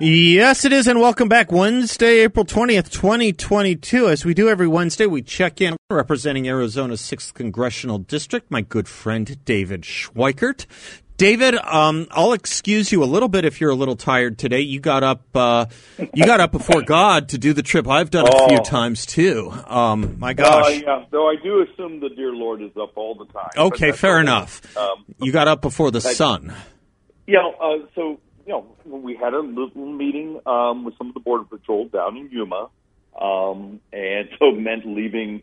Yes, it is, and welcome back. Wednesday, April 20th, 2022. As we do every Wednesday, we check in representing Arizona's 6th Congressional District, my good friend David Schweikert. David, um, I'll excuse you a little bit if you're a little tired today. You got up, uh, you got up before God to do the trip. I've done a few Oh. times too. Um, my Uh, gosh. yeah, though I do assume the dear Lord is up all the time. Okay, fair okay. enough. Um, You got up before the Thank- sun. Yeah. uh, so you know, we had a little meeting um, with some of the border patrol down in Yuma, um, and so it meant leaving,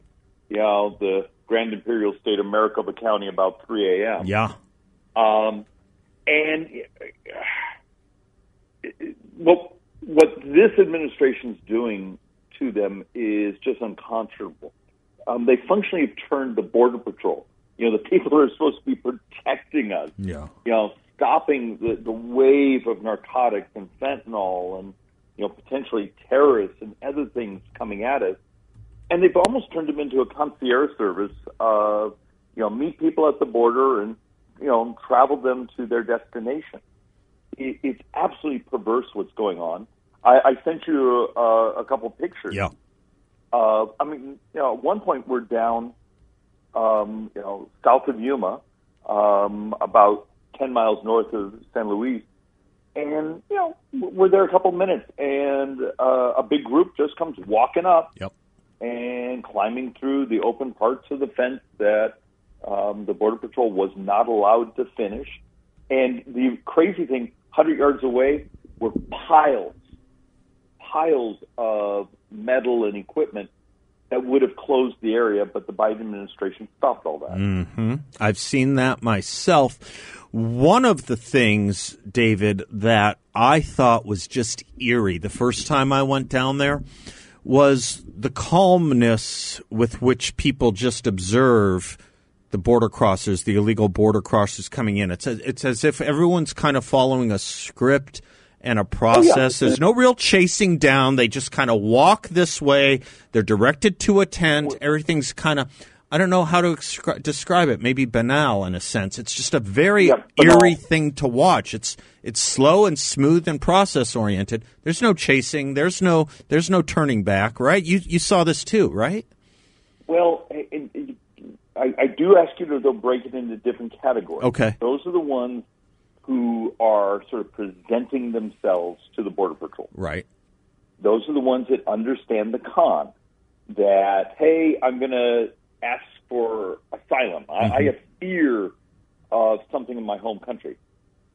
you know, the Grand Imperial State of Maricopa County about 3 a.m. Yeah. Um, and uh, what what this administration's doing to them is just unconscionable. Um, they functionally have turned the border patrol. You know, the people who are supposed to be protecting us. Yeah. You know, stopping the, the wave of narcotics and fentanyl and you know potentially terrorists and other things coming at us. And they've almost turned them into a concierge service of you know meet people at the border and you know travel them to their destination. It, it's absolutely perverse what's going on. I, I sent you uh, a couple pictures. Yeah. Uh, I mean, you know, at one point we're down, um, you know, south of Yuma, um, about 10 miles north of San Luis. And, you know, we're there a couple minutes and uh, a big group just comes walking up Yep. and climbing through the open parts of the fence that um, the Border Patrol was not allowed to finish. And the crazy thing, 100 yards away, were piles, piles of metal and equipment that would have closed the area, but the Biden administration stopped all that. Mm-hmm. I've seen that myself. One of the things, David, that I thought was just eerie the first time I went down there was the calmness with which people just observe the border crossers, the illegal border crossers coming in. It's as, it's as if everyone's kind of following a script and a process. There's no real chasing down. They just kind of walk this way. They're directed to a tent. Everything's kind of, I don't know how to excri- describe it. Maybe banal in a sense. It's just a very Yeah, eerie thing to watch. It's it's slow and smooth and process oriented. There's no chasing. There's no there's no turning back. Right? You you saw this too, right? Well, and- and I, I do ask you to though break it into different categories. Okay. Those are the ones who are sort of presenting themselves to the Border Patrol. Right. Those are the ones that understand the con. That hey, I'm going to ask for asylum. I, I have fear of something in my home country,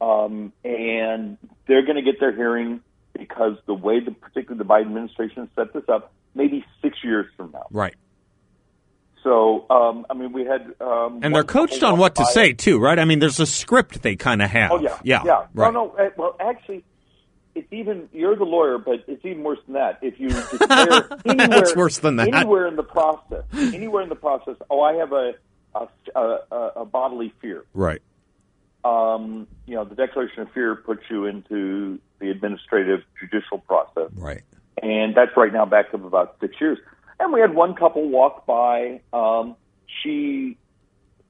um, and they're going to get their hearing because the way the particularly the Biden administration set this up, maybe six years from now. Right. So, um, I mean, we had, um, And they're coached on what to say too, right? I mean, there's a script they kind of have. Oh yeah, Yeah. yeah. Right. No, no. uh, Well, actually, it's even you're the lawyer, but it's even worse than that. If you declare anywhere, That's worse than that. Anywhere in the process, anywhere in the process. Oh, I have a a, a, a- a bodily fear. Right. Um, you know, the declaration of fear puts you into the administrative judicial process. Right. and that's right now back up about six years. And we had one couple walk by. Um, she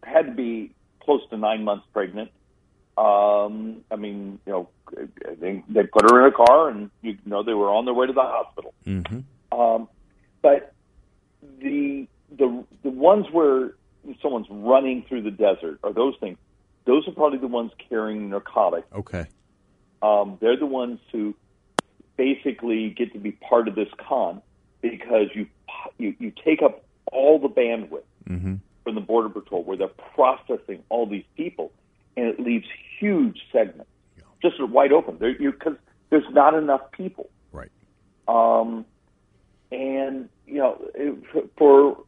had to be close to nine months pregnant. Um, I mean, you know, they, they put her in a car, and you know they were on their way to the hospital. Mm-hmm. Um, but the the the ones where someone's running through the desert are those things, those are probably the ones carrying narcotics Okay. um, they're the ones who basically get to be part of this con because you you, you take up all the bandwidth Mm-hmm. from the border patrol where they're processing all these people, and it leaves huge segments just wide open. Because there's not enough people. Right. Um, and you know, for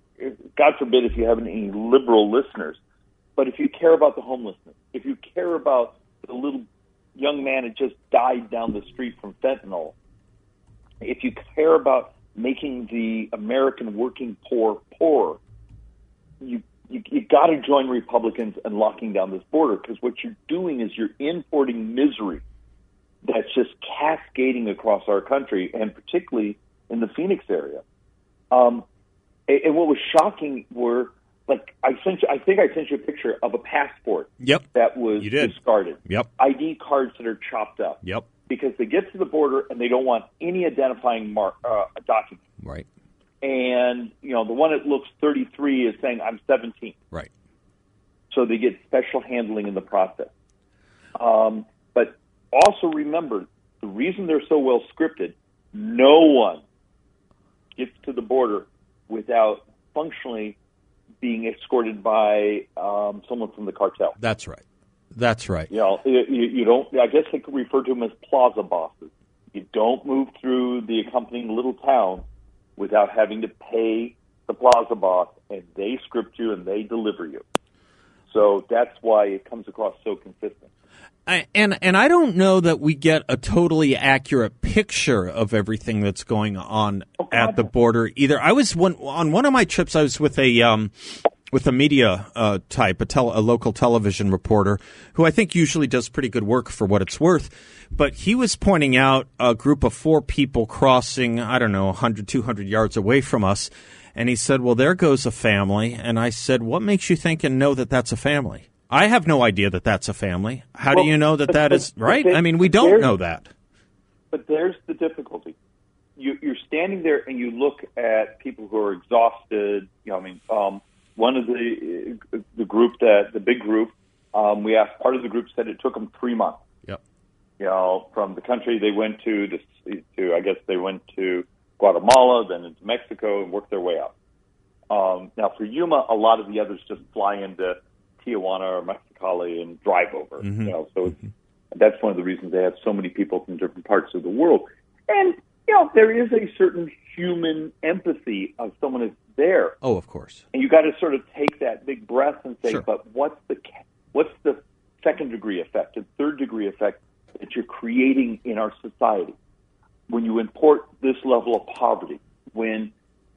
God forbid if you have any liberal listeners, but if you care about the homelessness, if you care about the little young man that just died down the street from fentanyl. If you care about making the American working poor poorer. you you, you got to join Republicans and locking down this border because what you're doing is you're importing misery that's just cascading across our country and particularly in the Phoenix area. Um, and, and what was shocking were like I sent you, I think I sent you a picture of a passport Yep. that was You did. discarded. Yep. ID cards that are chopped up. Yep. Because they get to the border and they don't want any identifying mark uh, document. Right. And you know the one that looks 33 is saying I'm 17 Right. so they get special handling in the process. Um, but also remember, the reason they're so well scripted, no one gets to the border without functionally being escorted by um, someone from the cartel. That's right. That's right. You know, you, you don't. I guess they could refer to them as plaza bosses. You don't move through the accompanying little town without having to pay the plaza boss, and they script you and they deliver you. So that's why it comes across so consistent. I, and and I don't know that we get a totally accurate picture of everything that's going on at the border either. I was one on one of my trips. I was with a um, with a media uh, type, a, tel- a local television reporter who I think usually does pretty good work for what it's worth. But he was pointing out a group of four people crossing, I don't know, 100, 200 yards away from us. And he said, Well, there goes a family. And I said, What makes you think and know that that's a family? I have no idea that that's a family. How Well, do you know that but- that but- is right? but I mean, we don't know that. But there's the difficulty. You, you're standing there and you look at people who are exhausted. You know, I mean, um, one of the the group that the big group, um, we asked part of the group said it took them three months. Yep. You know, from the country they went to, to, to I guess they went to Guatemala, then into Mexico, and worked their way out. Um, now, for Yuma, a lot of the others just fly into Tijuana or Mexicali and drive over. You know, so it's, that's one of the reasons they have so many people from different parts of the world. And you know, there is a certain human empathy of someone is there, Oh, of course. and you got to sort of take that big breath and say, Sure. but what's the what's the second degree effect and third degree effect that you're creating in our society when you import this level of poverty, when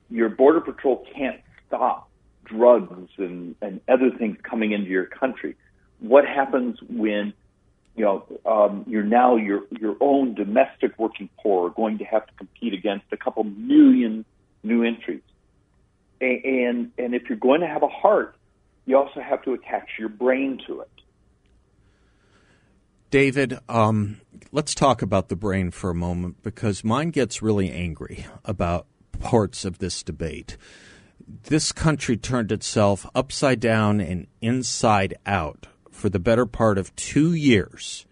your border patrol can't stop drugs and, and other things coming into your country? What happens when you know um, you're now your your own domestic working poor are going to have to compete against a couple million new entries? And and if you're going to have a heart, you also have to attach your brain to it. David, um, let's talk about the brain for a moment because mine gets really angry about parts of this debate. This country turned itself upside down and inside out for the better part of two years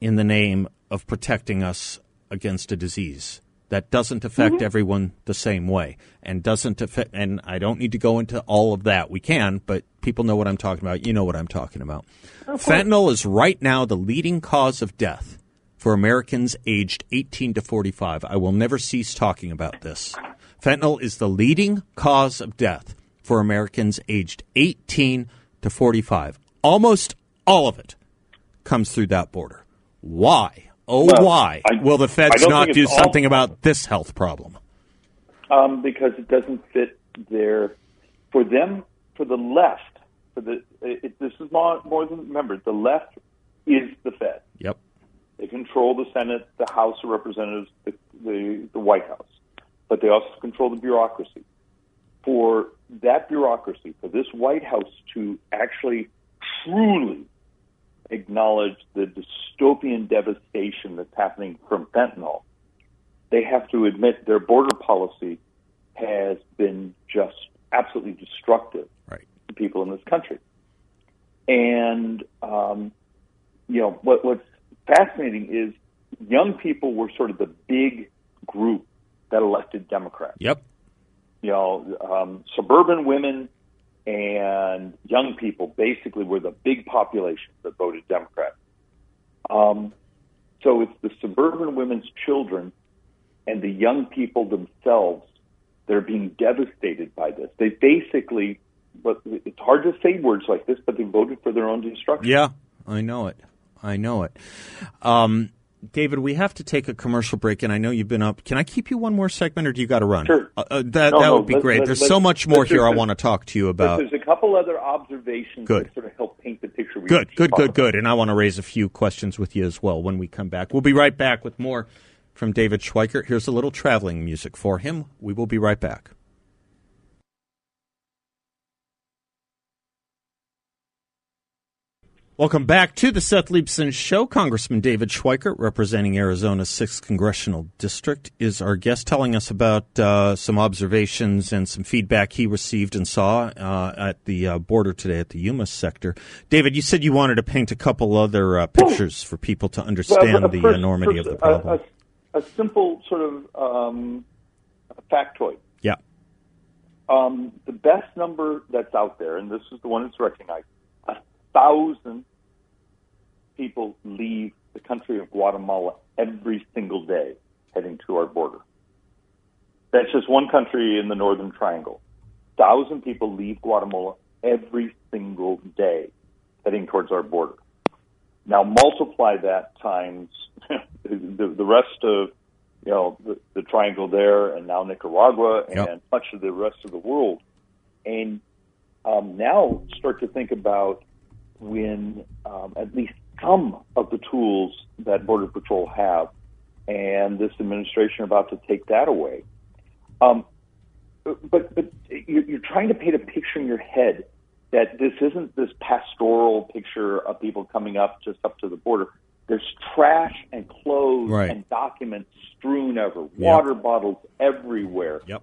in the name of protecting us against a disease that doesn't affect mm-hmm. everyone the same way and doesn't affect and I don't need to go into all of that. We can, but people know what I'm talking about. You know what I'm talking about. Fentanyl is right now the leading cause of death for Americans aged 18 to 45. I will never cease talking about this. Fentanyl is the leading cause of death for Americans aged 18 to 45. Almost all of it comes through that border. Why? Oh, Well, why I- will the feds don't do something about this health problem? um, because it doesn't fit their for them for the left for the it, this is not more than remember the left is the Fed. Yep. They control the Senate, the House of Representatives, the, the, the White House, but they also control the bureaucracy. For that bureaucracy, for this White House to actually truly acknowledge the dystopian devastation that's happening from fentanyl, they have to admit their border policy has been just absolutely destructive Right. to people in this country. And um, you know what, what's fascinating is young people were sort of the big group that elected Democrats. Yep. You know, um, suburban women and young people basically were the big population that voted Democrat. Um, so it's the suburban women's children and the young people themselves that are being devastated by this. They basically, but it's hard to say words like this, but they voted for their own destruction. Yeah, I know it. I know it. Um, David, we have to take a commercial break, and I know you've been up. Can I keep you one more segment, or do you got to run? Sure. Uh, uh, that No, that no, would be great. There's so much more here I want to talk to you about. there's a couple other observations Good. that sort of help paint the picture. we Good, good, good, about. good. And I want to raise a few questions with you as well when we come back. We'll be right back with more from David Schweikert. Here's a little traveling music for him. We will be right back. Welcome back to the Seth Leibsohn Show. Congressman David Schweikert, representing Arizona's 6th Congressional District, is our guest telling us about uh, some observations and some feedback he received and saw uh, at the uh, border today at the Yuma sector. David, you said you wanted to paint a couple other uh, pictures for people to understand Well, the first- enormity first, of the problem. A, a simple sort of um, factoid. yeah. Um, the best number that's out there, and this is the one that's recognized, a thousand people leave the country of Guatemala every single day heading to our border. That's just one country in the Northern Triangle. Thousand people leave Guatemala every single day heading towards our border. Now multiply that times the, the rest of you know the, the triangle there, and now Nicaragua, and Yep. much of the rest of the world, and um, now start to think about when um, at least some of the tools that Border Patrol have, and this administration are about to take that away. Um, but but you're, you're trying to paint a picture in your head that this isn't this pastoral picture of people coming up just up to the border. There's trash and clothes Right. and documents strewn everywhere, water bottles everywhere. Yep.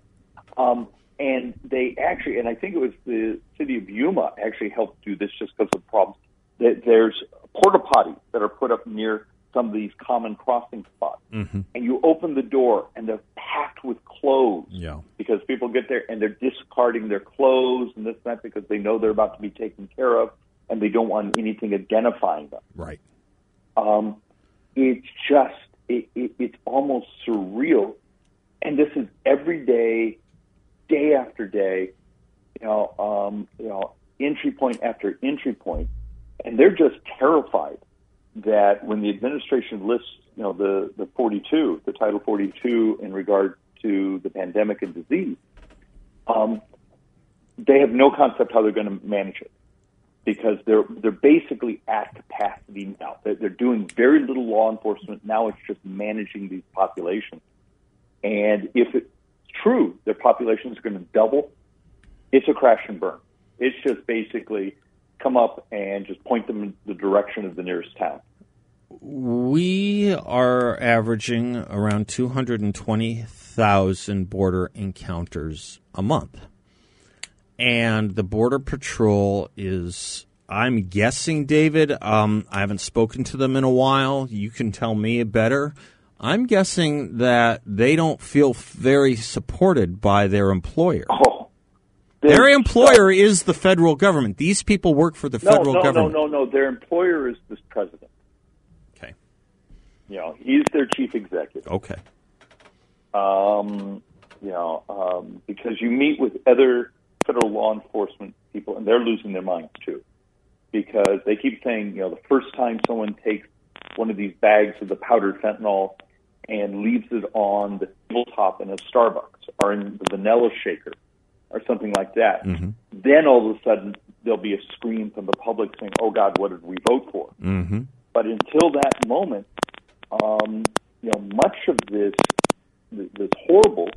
Um, and they actually, and I think it was the city of Yuma actually helped do this just because of problems. That there's porta potties that are put up near some of these common crossing spots, Mm-hmm. and you open the door and they're packed with clothes Yeah. because people get there and they're discarding their clothes and this and that because they know they're about to be taken care of and they don't want anything identifying them. Right. Um, it's just it, it, it's almost surreal, and this is every day, after day. You know, um, you know, entry point after entry point, and they're just terrified that when the administration lists, you know, the the 42, the Title 42 in regard to the pandemic and disease, um, they have no concept how they're going to manage it because they're they're basically at capacity now. They're, they're doing very little law enforcement now. It's just managing these populations, and if it's true, their population is going to double. It's a crash and burn. It's just basically come up and just point them in the direction of the nearest town. We are averaging around 220,000 border encounters a month. And the Border Patrol is, I'm guessing, David, um, I haven't spoken to them in a while. You can tell me better. I'm guessing that they don't feel very supported by their employer. Oh, Their employer is the federal government. These people work for the No, federal no, government. no, no, no. Their employer is this president. Okay. You know, he's their chief executive. Okay. um, you know, um, because you meet with other federal law enforcement people, and they're losing their minds too, because they keep saying, you know, the first time someone takes one of these bags of the powdered fentanyl and leaves it on the tabletop in a Starbucks or in the vanilla shaker or something like that, then all of a sudden there'll be a scream from the public saying, "Oh God, what did we vote for?" Mm-hmm. But until that moment, um, you know, much of this this horrible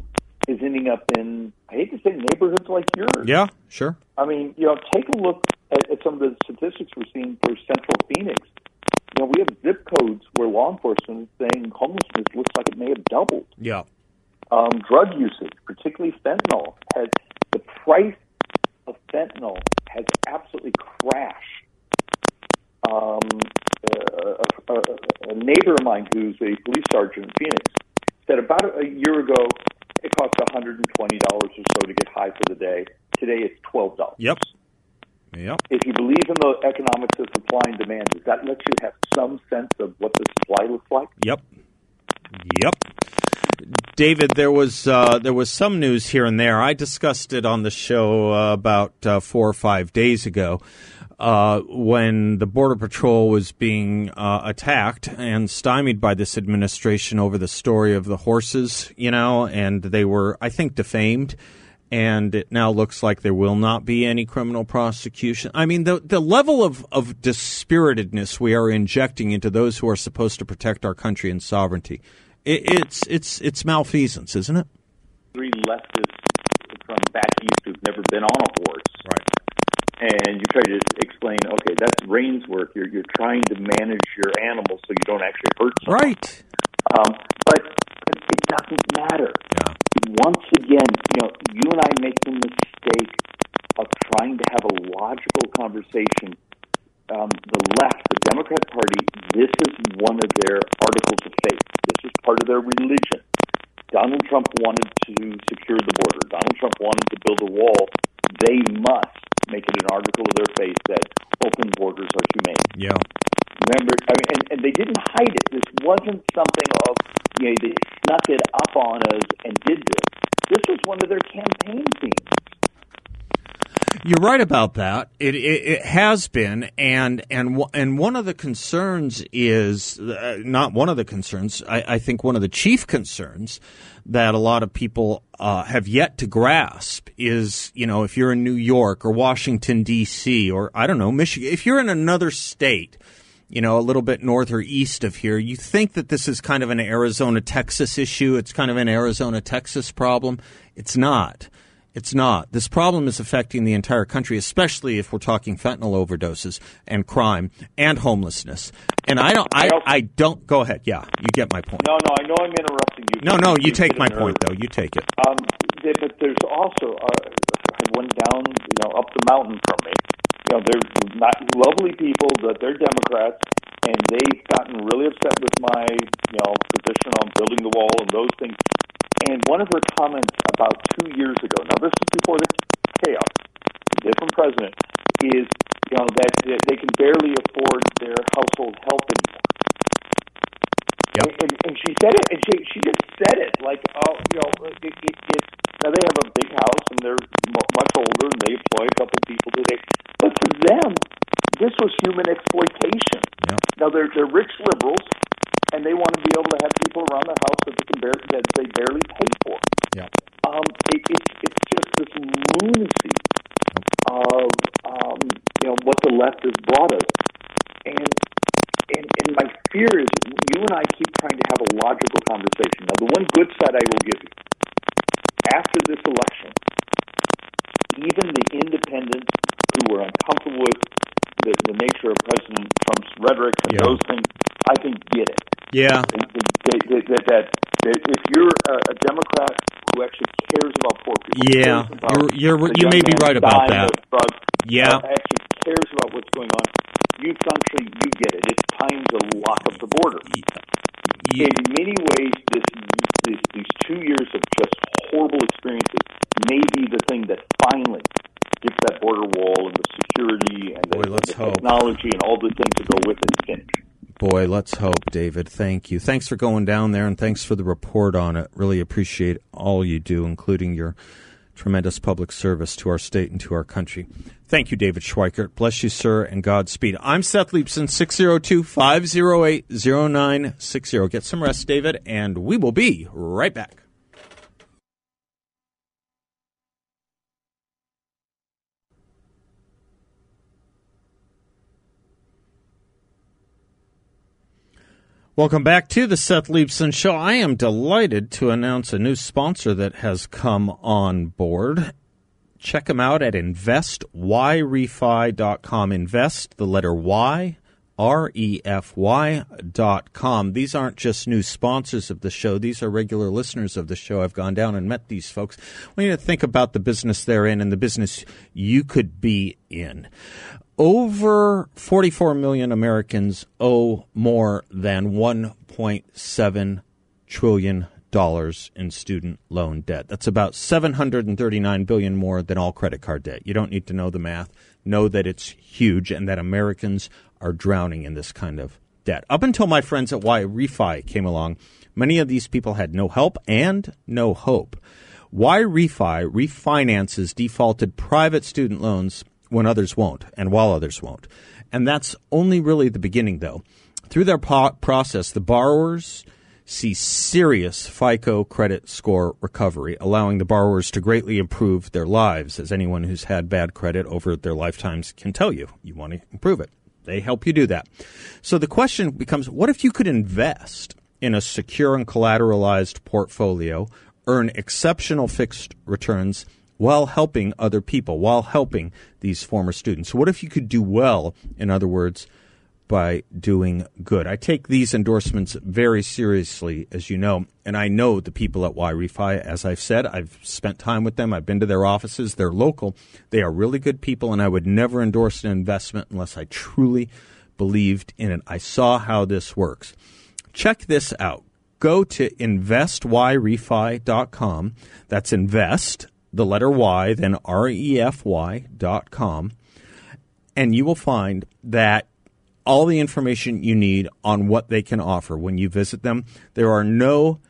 is ending up in I hate to say neighborhoods like yours. Yeah, sure. I mean, you know, take a look at, at some of the statistics we're seeing for Central Phoenix. You know, we have zip codes where law enforcement is saying homelessness looks like it may have doubled. Yeah. Um, drug usage, particularly fentanyl, has the price of fentanyl has absolutely crashed. Um, uh, a, a, a neighbor of mine who's a police sergeant in Phoenix said about a, a year ago it cost $120 or so to get high for the day. Today it's $12. Yep. Yep. If you believe in the economics of supply and demand, does that let you have some sense of what the supply looks like? Yep. Yep. David, there was uh, there was some news here and there. I discussed it on the show uh, about uh, four or five days ago. uh, when the Border Patrol was being uh, attacked and stymied by this administration over the story of the horses, you know, and they were, I think, defamed. And it now looks like there will not be any criminal prosecution. I mean, the the level of, of dispiritedness we are injecting into those who are supposed to protect our country and sovereignty, it, it's it's it's malfeasance, isn't it? Three leftists from back east who've never been on a horse. Right and you try to explain, okay, that's Rain's work. You're you're trying to manage your animals so you don't actually hurt someone. Right. Um, but, but it doesn't matter. Yeah. Once again, you know, you and I make the mistake of trying to have a logical conversation. Um, the left, the Democrat Party, this is one of their articles of faith. This is part of their religion. Donald Trump wanted to secure the border. Donald Trump wanted to build a wall. They must make it an article of their faith that open borders are humane. Yeah. Remember, I mean, and, and they didn't hide it. This wasn't something of, you know, they snuck it up on us and did this. This was one of their campaign themes. You're right about that. It, it, it has been, and and and one of the concerns is uh, not one of the concerns. I, I, think one of the chief concerns that a lot of people uh, have yet to grasp is, you know, if you're in New York or Washington D.C. or I don't know Michigan, if you're in another state, you know, a little bit north or east of here, you think that this is kind of an Arizona Texas issue. It's kind of an Arizona Texas problem. It's not. It's not. This problem is affecting the entire country, especially if we're talking fentanyl overdoses and crime and homelessness. And I don't. I, I don't. Go ahead. Yeah, you get my point. No, no. I know I'm interrupting you. No, no. You take my point, though. You take it. Um, but there's also uh, one down, you know, up the mountain from me. You know, they're not lovely people, but they're Democrats, and they've gotten really upset with my, you know, position on building the wall and those things. And one of her comments about two years ago, now this is before the chaos, different president, is you know that, that they can barely afford their household help anymore. Yep. And, and, and she said it, and she she just said it like, oh, you know, it, it, it's now they have a big house and they're m- much older and they employ a couple people today, but for them, this was human exploitation. Yep. Now they're they're rich liberals, and they want to be able to have people around the house that they can bear, that they barely pay for. Yeah. Um, it, it's it's just this lunacy of um, you know what the left has brought us, and and and my fear is you and I keep trying to have a logical conversation. Now, the one good side I will give you after this election, even the independents who were uncomfortable with the, the nature of President Trump's rhetoric and Yeah. those things, I think get it. Yeah. That, that, that, that, that if you're a, a Democrat who actually cares about poor people, Yeah. You're- you're- you may be right about that. drugs, Yeah. actually cares about what's going on, you country, you get it. It's time to lock up the border. Ye- In many ways, this, this these two years of just horrible experiences may be the thing that finally gets that border wall and the security and the, Boy, let's the technology and all the things that go with it finished. Boy, let's hope, David. Thank you. Thanks for going down there and thanks for the report on it. Really appreciate all you do, including your tremendous public service to our state and to our country. Thank you, David Schweikert. Bless you, sir, and Godspeed. I'm Seth Leibsohn, 602 508 0960. Get some rest, David, and we will be right back. Welcome back to the Seth Leibsohn Show. I am delighted to announce a new sponsor that has come on board. Check them out at investyrefy.com. Invest, the letter Y, R E F Y dot com. These aren't just new sponsors of the show, these are regular listeners of the show. I've gone down and met these folks. We need to think about the business they're in and the business you could be in over 44 million Americans owe more than 1.7 trillion dollars in student loan debt. That's about 739 billion more than all credit card debt. You don't need to know the math. Know that it's huge and that Americans are drowning in this kind of debt. Up until my friends at Yrefy came along, many of these people had no help and no hope. Yrefy refinances defaulted private student loans when others won't, and while others won't. And that's only really the beginning, though. Through their po- process, the borrowers see serious FICO credit score recovery, allowing the borrowers to greatly improve their lives, as anyone who's had bad credit over their lifetimes can tell you. You want to improve it. They help you do that. So the question becomes what if you could invest in a secure and collateralized portfolio, earn exceptional fixed returns while helping other people, while helping these former students? So What if you could do well, in other words, by doing good. I take these endorsements very seriously, as you know, and I know the people at Yrefy. As I've said, I've spent time with them. I've been to their offices. They're local. They are really good people, and I would never endorse an investment unless I truly believed in it. I saw how this works. Check this out. Go to investyrefy.com. That's invest, the letter Y, then R E F Y dot com. And you will find that all the information you need on what they can offer when you visit them. There are no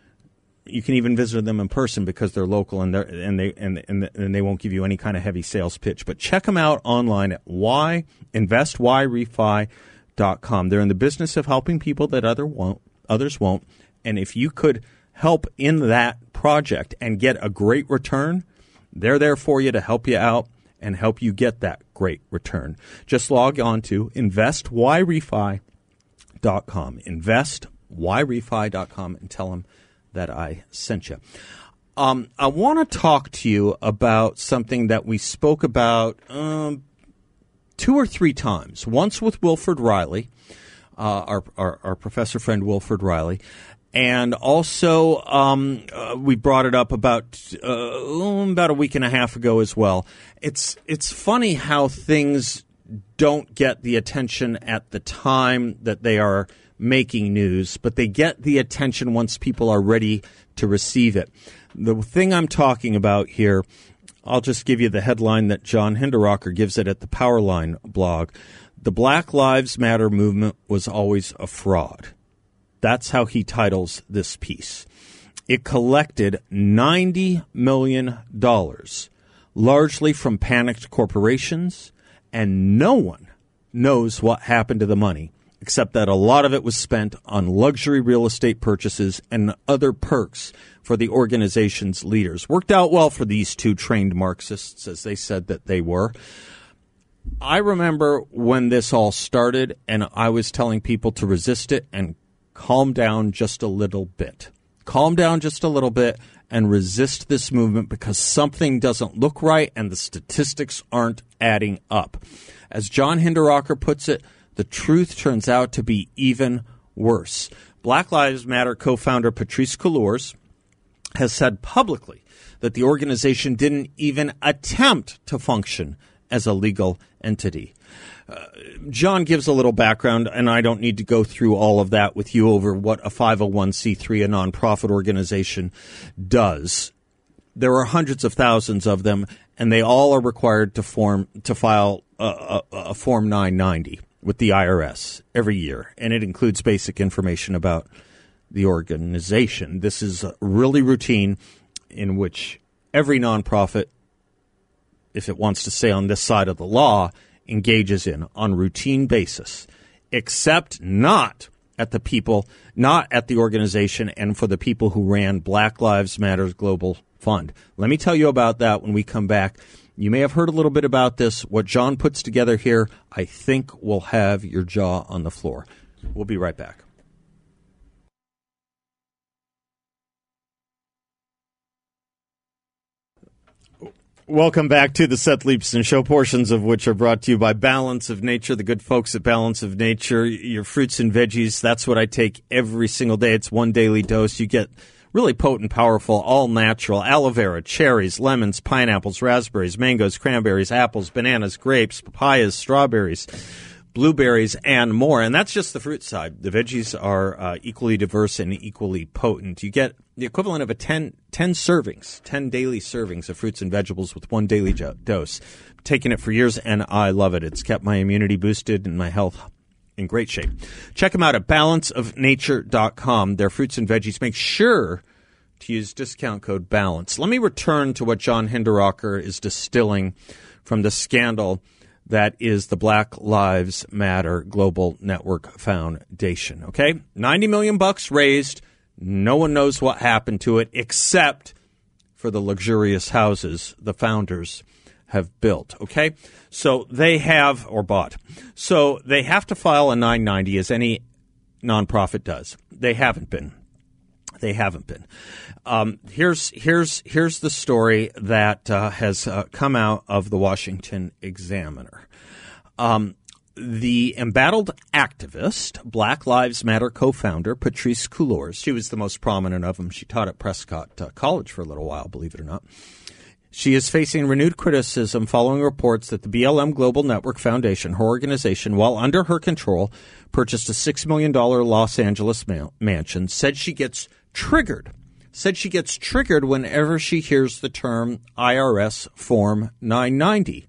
you can even visit them in person because they're local and they and they and, and and they won't give you any kind of heavy sales pitch. But check them out online at why. They're in the business of helping people that other won't others won't. And if you could help in that project and get a great return, they're there for you to help you out and help you get that great return. Just log on to investyrefy.com. Investyrefy.com and tell them that I sent you. Um, I want to talk to you about something that we spoke about um, two or three times. Once with Wilfred Reilly, uh, our, our, our professor friend Wilfred Reilly, and also um, uh, we brought it up about uh, about a week and a half ago as well. It's it's funny how things don't get the attention at the time that they are making news, but they get the attention once people are ready to receive it. The thing I'm talking about here, I'll just give you the headline that John Hinderaker gives it at the Powerline blog. The Black Lives Matter movement was always a fraud. That's how he titles this piece. It collected $90 million, largely from panicked corporations, and no one knows what happened to the money, except that a lot of it was spent on luxury real estate purchases and other perks for the organization's leaders. Worked out well for these two trained Marxists, as they said that they were. I remember when this all started, and I was telling people to resist it and calm down just a little bit. Calm down just a little bit and resist this movement because something doesn't look right and the statistics aren't adding up. As John Hinderaker puts it, the truth turns out to be even worse. Black Lives Matter co founder Patrisse Cullors has said publicly that the organization didn't even attempt to function as a legal entity. Uh, John gives a little background, and I don't need to go through all of that with you over what a 501c3, a nonprofit organization, does. There are hundreds of thousands of them, and they all are required to form to file a, a, a Form 990 with the IRS every year, and it includes basic information about the organization. This is really routine in which every nonprofit, if it wants to stay on this side of the law, engages in on routine basis, except not at the people, not at the organization, and for the people who ran Black Lives Matters Global Fund. Let me tell you about that when we come back. You may have heard a little bit about this. What John puts together here, I think, will have your jaw on the floor. We'll be right back. Welcome back to the Seth Leibsohn Show, portions of which are brought to you by Balance of Nature, the good folks at Balance of Nature. Your fruits and veggies, that's what I take every single day. It's one daily dose. You get really potent, powerful, all natural aloe vera, cherries, lemons, pineapples, raspberries, mangoes, cranberries, apples, bananas, grapes, papayas, strawberries blueberries, and more. And that's just the fruit side. The veggies are uh, equally diverse and equally potent. You get the equivalent of a 10, 10 servings, 10 daily servings of fruits and vegetables with one daily jo- dose. taking it for years, and I love it. It's kept my immunity boosted and my health in great shape. Check them out at balanceofnature.com. Their fruits and veggies. Make sure to use discount code BALANCE. Let me return to what John Hinderaker is distilling from the scandal That is the Black Lives Matter Global Network Foundation. Okay, ninety million bucks raised. No one knows what happened to it except for the luxurious houses the founders have built. Okay, so they have or bought. So they have to file a 990 as any nonprofit does. They haven't been. They haven't been. Um, here's here's here's the story that uh, has uh, come out of the Washington Examiner. Um, the embattled activist, Black Lives Matter co-founder Patrisse Cullors, she was the most prominent of them. She taught at Prescott uh, College for a little while, believe it or not. She is facing renewed criticism following reports that the BLM Global Network Foundation, her organization, while under her control, purchased a $6 million Los Angeles ma- mansion, said she gets triggered. Said she gets triggered whenever she hears the term IRS Form 990.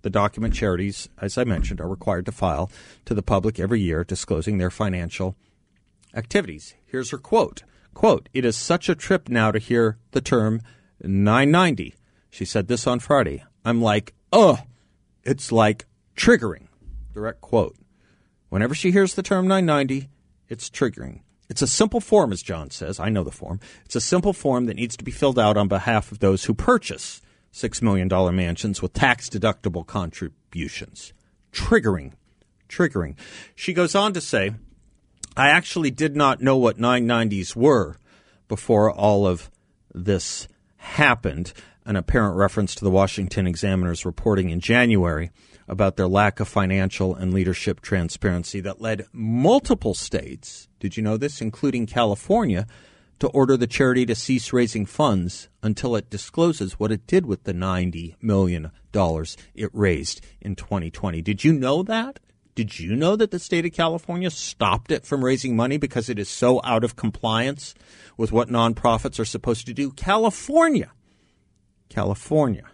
The document charities, as I mentioned, are required to file to the public every year disclosing their financial activities. Here's her quote. Quote, it is such a trip now to hear the term 990. She said this on Friday. I'm like, ugh, it's like triggering. Direct quote. Whenever she hears the term 990, it's triggering. It's a simple form, as John says. I know the form. It's a simple form that needs to be filled out on behalf of those who purchase $6 million mansions with tax deductible contributions. Triggering. Triggering. She goes on to say, I actually did not know what 990s were before all of this happened an apparent reference to the Washington Examiner's reporting in January about their lack of financial and leadership transparency that led multiple states, did you know this, including California, to order the charity to cease raising funds until it discloses what it did with the $90 million it raised in 2020. Did you know that? Did you know that the state of California stopped it from raising money because it is so out of compliance with what nonprofits are supposed to do? California California.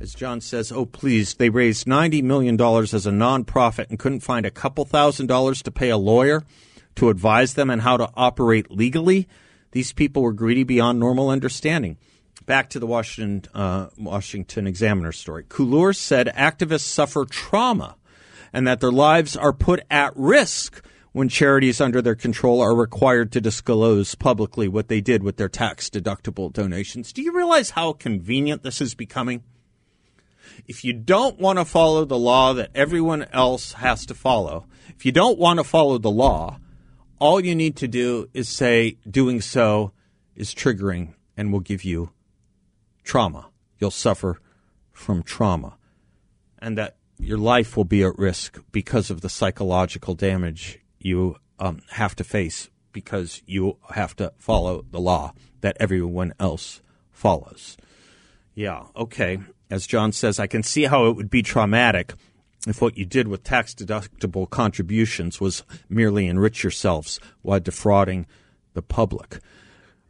As John says, oh, please, they raised $90 million as a nonprofit and couldn't find a couple thousand dollars to pay a lawyer to advise them on how to operate legally. These people were greedy beyond normal understanding. Back to the Washington, uh, Washington Examiner story. Cullors said activists suffer trauma and that their lives are put at risk when charities under their control are required to disclose publicly what they did with their tax deductible donations. Do you realize how convenient this is becoming? If you don't want to follow the law that everyone else has to follow, if you don't want to follow the law, all you need to do is say doing so is triggering and will give you trauma. You'll suffer from trauma. And that your life will be at risk because of the psychological damage you um, have to face because you have to follow the law that everyone else follows. Yeah, okay. As John says, I can see how it would be traumatic if what you did with tax deductible contributions was merely enrich yourselves while defrauding the public.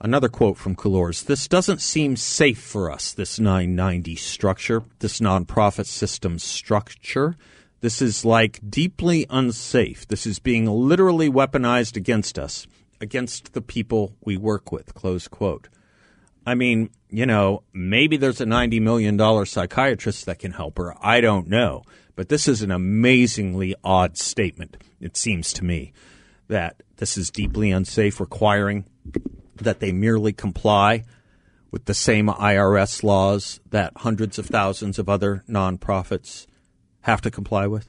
Another quote from Cullors This doesn't seem safe for us, this 990 structure, this nonprofit system structure. This is like deeply unsafe. This is being literally weaponized against us, against the people we work with. Close quote. I mean, you know, maybe there's a $90 million psychiatrist that can help her. I don't know. But this is an amazingly odd statement, it seems to me, that this is deeply unsafe, requiring that they merely comply with the same IRS laws that hundreds of thousands of other nonprofits have to comply with.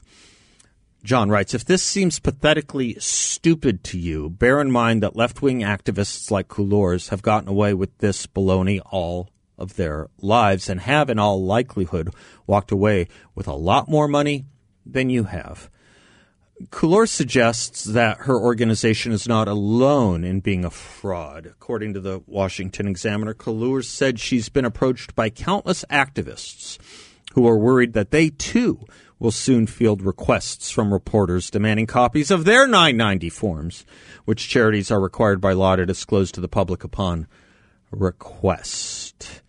John writes If this seems pathetically stupid to you, bear in mind that left wing activists like Cullors have gotten away with this baloney all of their lives and have, in all likelihood, walked away with a lot more money than you have. Cullors suggests that her organization is not alone in being a fraud. According to the Washington Examiner, Cullors said she's been approached by countless activists who are worried that they too will soon field requests from reporters demanding copies of their 990 forms, which charities are required by law to disclose to the public upon request.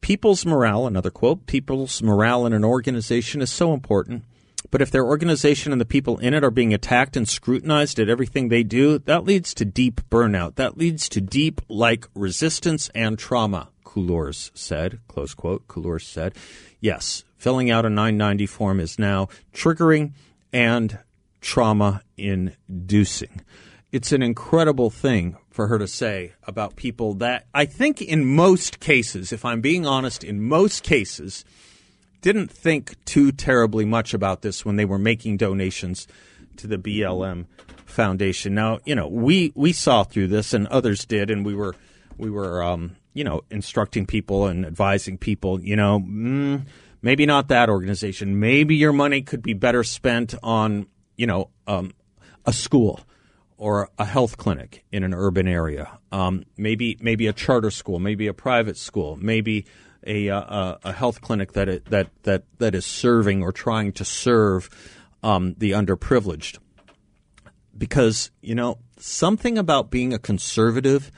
People's morale, another quote, people's morale in an organization is so important. But if their organization and the people in it are being attacked and scrutinized at everything they do, that leads to deep burnout. That leads to deep, like, resistance and trauma. Cullors said, close quote, Cullors said, yes, filling out a 990 form is now triggering and trauma inducing. It's an incredible thing for her to say about people that I think in most cases, if I'm being honest, in most cases, didn't think too terribly much about this when they were making donations to the BLM Foundation. Now, you know, we we saw through this, and others did, and we were we were um, you know instructing people and advising people. You know, mm, maybe not that organization. Maybe your money could be better spent on you know um, a school or a health clinic in an urban area. Um, maybe maybe a charter school, maybe a private school, maybe a a, a health clinic that it, that that that is serving or trying to serve um, the underprivileged. Because you know something about being a conservative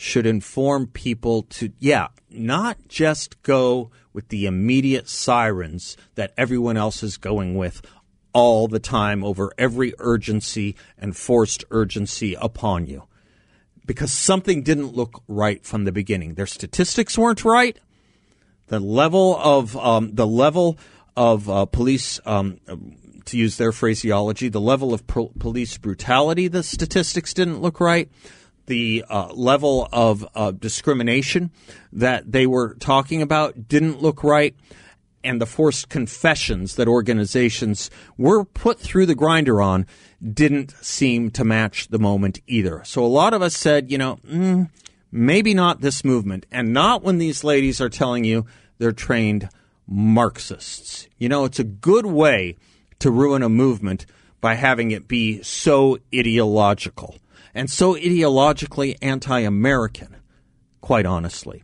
should inform people to yeah not just go with the immediate sirens that everyone else is going with all the time over every urgency and forced urgency upon you because something didn't look right from the beginning. Their statistics weren't right. The level of um, the level of uh, police, um, to use their phraseology, the level of pro- police brutality. The statistics didn't look right. The uh, level of uh, discrimination that they were talking about didn't look right and the forced confessions that organizations were put through the grinder on didn't seem to match the moment either. So a lot of us said, you know, mm, maybe not this movement, and not when these ladies are telling you they're trained Marxists. You know, it's a good way to ruin a movement by having it be so ideological and so ideologically anti American, quite honestly.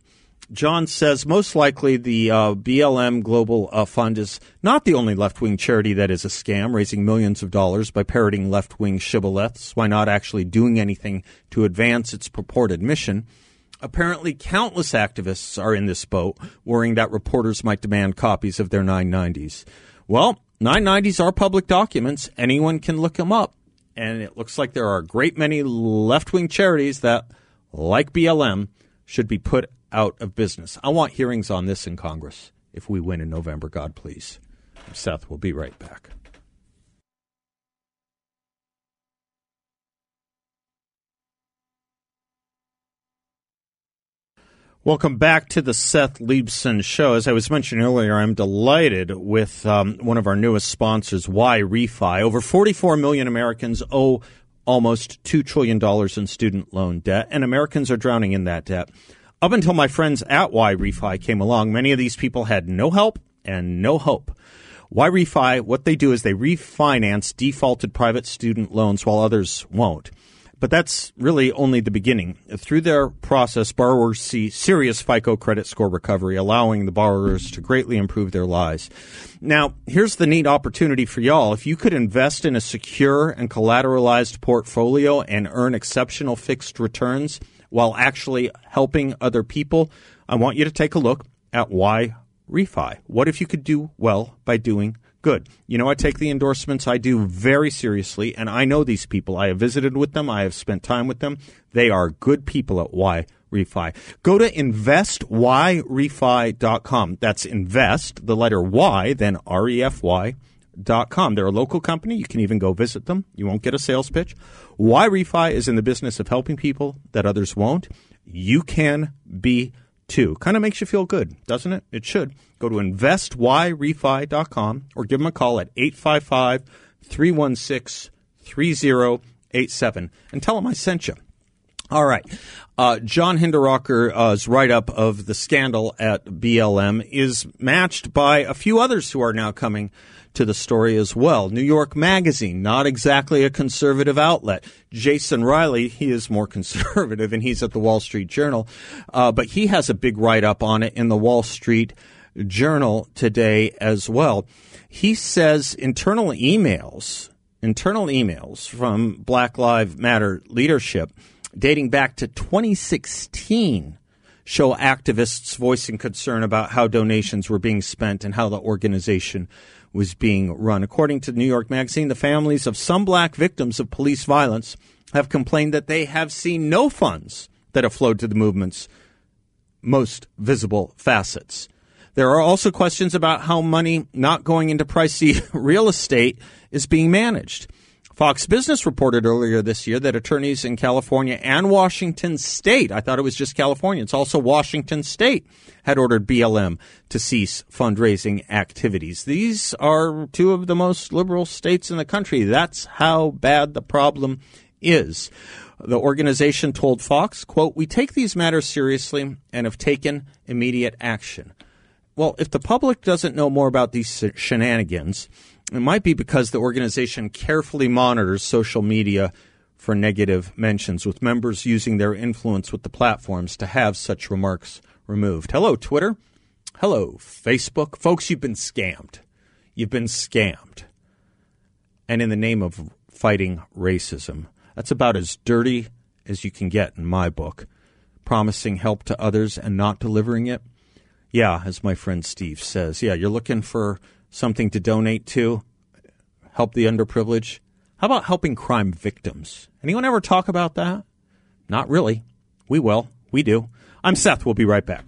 John says most likely the uh, BLM Global uh, Fund is not the only left wing charity that is a scam, raising millions of dollars by parroting left wing shibboleths Why not actually doing anything to advance its purported mission. Apparently, countless activists are in this boat, worrying that reporters might demand copies of their 990s. Well, 990s are public documents. Anyone can look them up. And it looks like there are a great many left wing charities that, like BLM, should be put out of business. I want hearings on this in Congress if we win in November, God please. Seth we'll be right back. Welcome back to the Seth Leibsohn Show. As I was mentioning earlier, I'm delighted with um, one of our newest sponsors, YRefy. Over 44 million Americans owe almost $2 trillion in student loan debt, and Americans are drowning in that debt. Up until my friends at YRefy came along, many of these people had no help and no hope. YRefy, what they do is they refinance defaulted private student loans while others won't. But that's really only the beginning. Through their process, borrowers see serious FICO credit score recovery, allowing the borrowers to greatly improve their lives. Now, here's the neat opportunity for y'all. If you could invest in a secure and collateralized portfolio and earn exceptional fixed returns, while actually helping other people, I want you to take a look at why refi. What if you could do well by doing good? You know, I take the endorsements I do very seriously, and I know these people. I have visited with them, I have spent time with them. They are good people at why refi. Go to investyrefy.com. That's invest, the letter Y, then R E F Y Dot com. They're a local company. You can even go visit them. You won't get a sales pitch. YRefy is in the business of helping people that others won't. You can be too. Kind of makes you feel good, doesn't it? It should. Go to investyrefy.com or give them a call at 855 316 3087 and tell them I sent you. All right. Uh, John Hinderaker's write up of the scandal at BLM is matched by a few others who are now coming to the story as well. New York Magazine, not exactly a conservative outlet. Jason Riley, he is more conservative and he's at the Wall Street Journal, uh, but he has a big write up on it in the Wall Street Journal today as well. He says internal emails, internal emails from Black Lives Matter leadership dating back to 2016 show activists voicing concern about how donations were being spent and how the organization was being run. According to the New York Magazine, the families of some black victims of police violence have complained that they have seen no funds that have flowed to the movement's most visible facets. There are also questions about how money not going into pricey real estate is being managed. Fox Business reported earlier this year that attorneys in California and Washington state, I thought it was just California, it's also Washington state, had ordered BLM to cease fundraising activities. These are two of the most liberal states in the country. That's how bad the problem is. The organization told Fox, quote, we take these matters seriously and have taken immediate action. Well, if the public doesn't know more about these shenanigans, it might be because the organization carefully monitors social media for negative mentions, with members using their influence with the platforms to have such remarks removed. Hello, Twitter. Hello, Facebook. Folks, you've been scammed. You've been scammed. And in the name of fighting racism, that's about as dirty as you can get in my book. Promising help to others and not delivering it. Yeah, as my friend Steve says, yeah, you're looking for something to donate to, help the underprivileged? How about helping crime victims? Anyone ever talk about that? Not really. We will. We do. I'm Seth. We'll be right back.